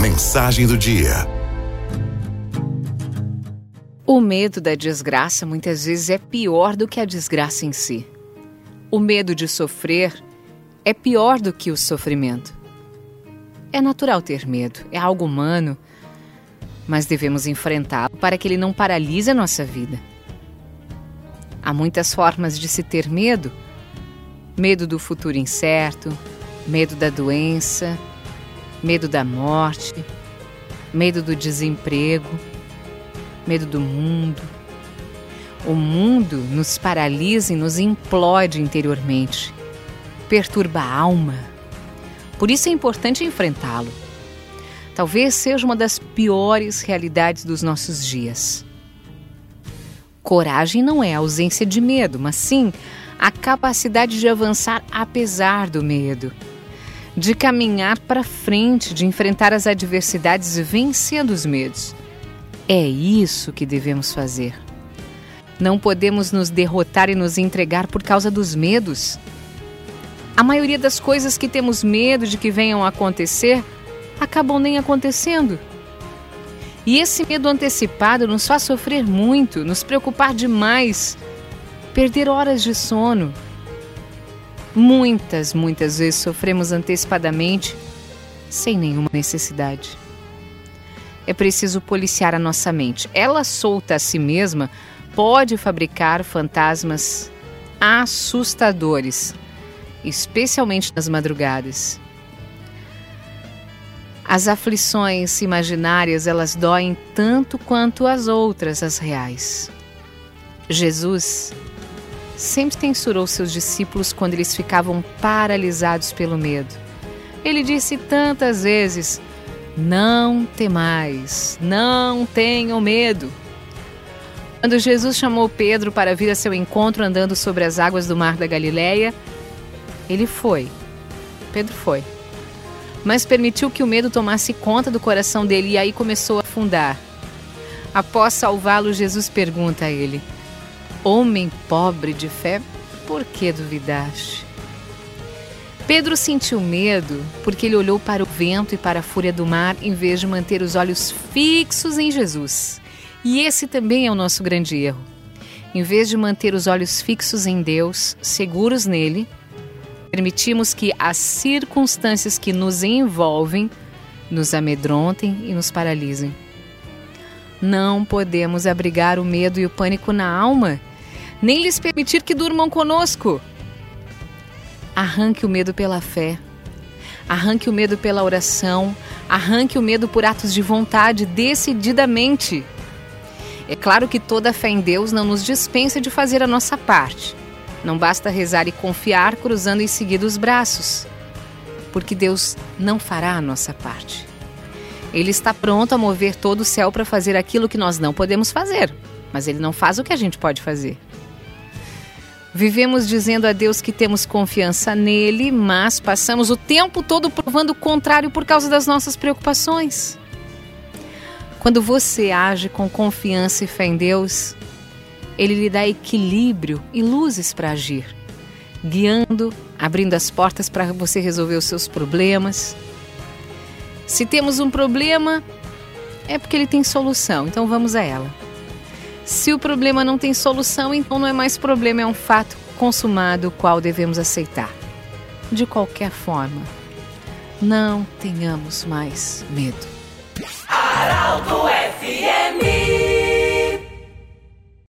Mensagem do dia. O medo da desgraça muitas vezes é pior do que a desgraça em si. O medo de sofrer é pior do que o sofrimento. É natural ter medo, é algo humano, mas devemos enfrentá-lo para que ele não paralise a nossa vida. Há muitas formas de se ter medo: medo do futuro incerto, medo da doença, medo da morte, medo do desemprego, medo do mundo. O mundo nos paralisa e nos implode interiormente, perturba a alma. Por isso é importante enfrentá-lo. Talvez seja uma das piores realidades dos nossos dias. Coragem não é a ausência de medo, mas sim a capacidade de avançar apesar do medo de caminhar para frente, de enfrentar as adversidades vencendo os medos. É isso que devemos fazer. Não podemos nos derrotar e nos entregar por causa dos medos. A maioria das coisas que temos medo de que venham a acontecer acabam nem acontecendo. E esse medo antecipado nos faz sofrer muito, nos preocupar demais, perder horas de sono, Muitas, muitas vezes sofremos antecipadamente sem nenhuma necessidade. É preciso policiar a nossa mente. Ela solta a si mesma pode fabricar fantasmas assustadores, especialmente nas madrugadas. As aflições imaginárias, elas doem tanto quanto as outras, as reais. Jesus sempre censurou seus discípulos quando eles ficavam paralisados pelo medo. Ele disse tantas vezes: Não temais, não tenham medo. Quando Jesus chamou Pedro para vir a seu encontro andando sobre as águas do mar da Galileia, ele foi. Pedro foi. Mas permitiu que o medo tomasse conta do coração dele e aí começou a afundar. Após salvá-lo, Jesus pergunta a ele: Homem pobre de fé, por que duvidaste? Pedro sentiu medo porque ele olhou para o vento e para a fúria do mar em vez de manter os olhos fixos em Jesus. E esse também é o nosso grande erro. Em vez de manter os olhos fixos em Deus, seguros nele, permitimos que as circunstâncias que nos envolvem nos amedrontem e nos paralisem. Não podemos abrigar o medo e o pânico na alma nem lhes permitir que durmam conosco. Arranque o medo pela fé, arranque o medo pela oração, arranque o medo por atos de vontade, decididamente. É claro que toda fé em Deus não nos dispensa de fazer a nossa parte. Não basta rezar e confiar cruzando em seguida os braços, porque Deus não fará a nossa parte. Ele está pronto a mover todo o céu para fazer aquilo que nós não podemos fazer, mas ele não faz o que a gente pode fazer. Vivemos dizendo a Deus que temos confiança nele, mas passamos o tempo todo provando o contrário por causa das nossas preocupações. Quando você age com confiança e fé em Deus, ele lhe dá equilíbrio e luzes para agir, guiando, abrindo as portas para você resolver os seus problemas. Se temos um problema, é porque ele tem solução, então vamos a ela. Se o problema não tem solução, então não é mais problema, é um fato consumado, o qual devemos aceitar. De qualquer forma, não tenhamos mais medo. Araldo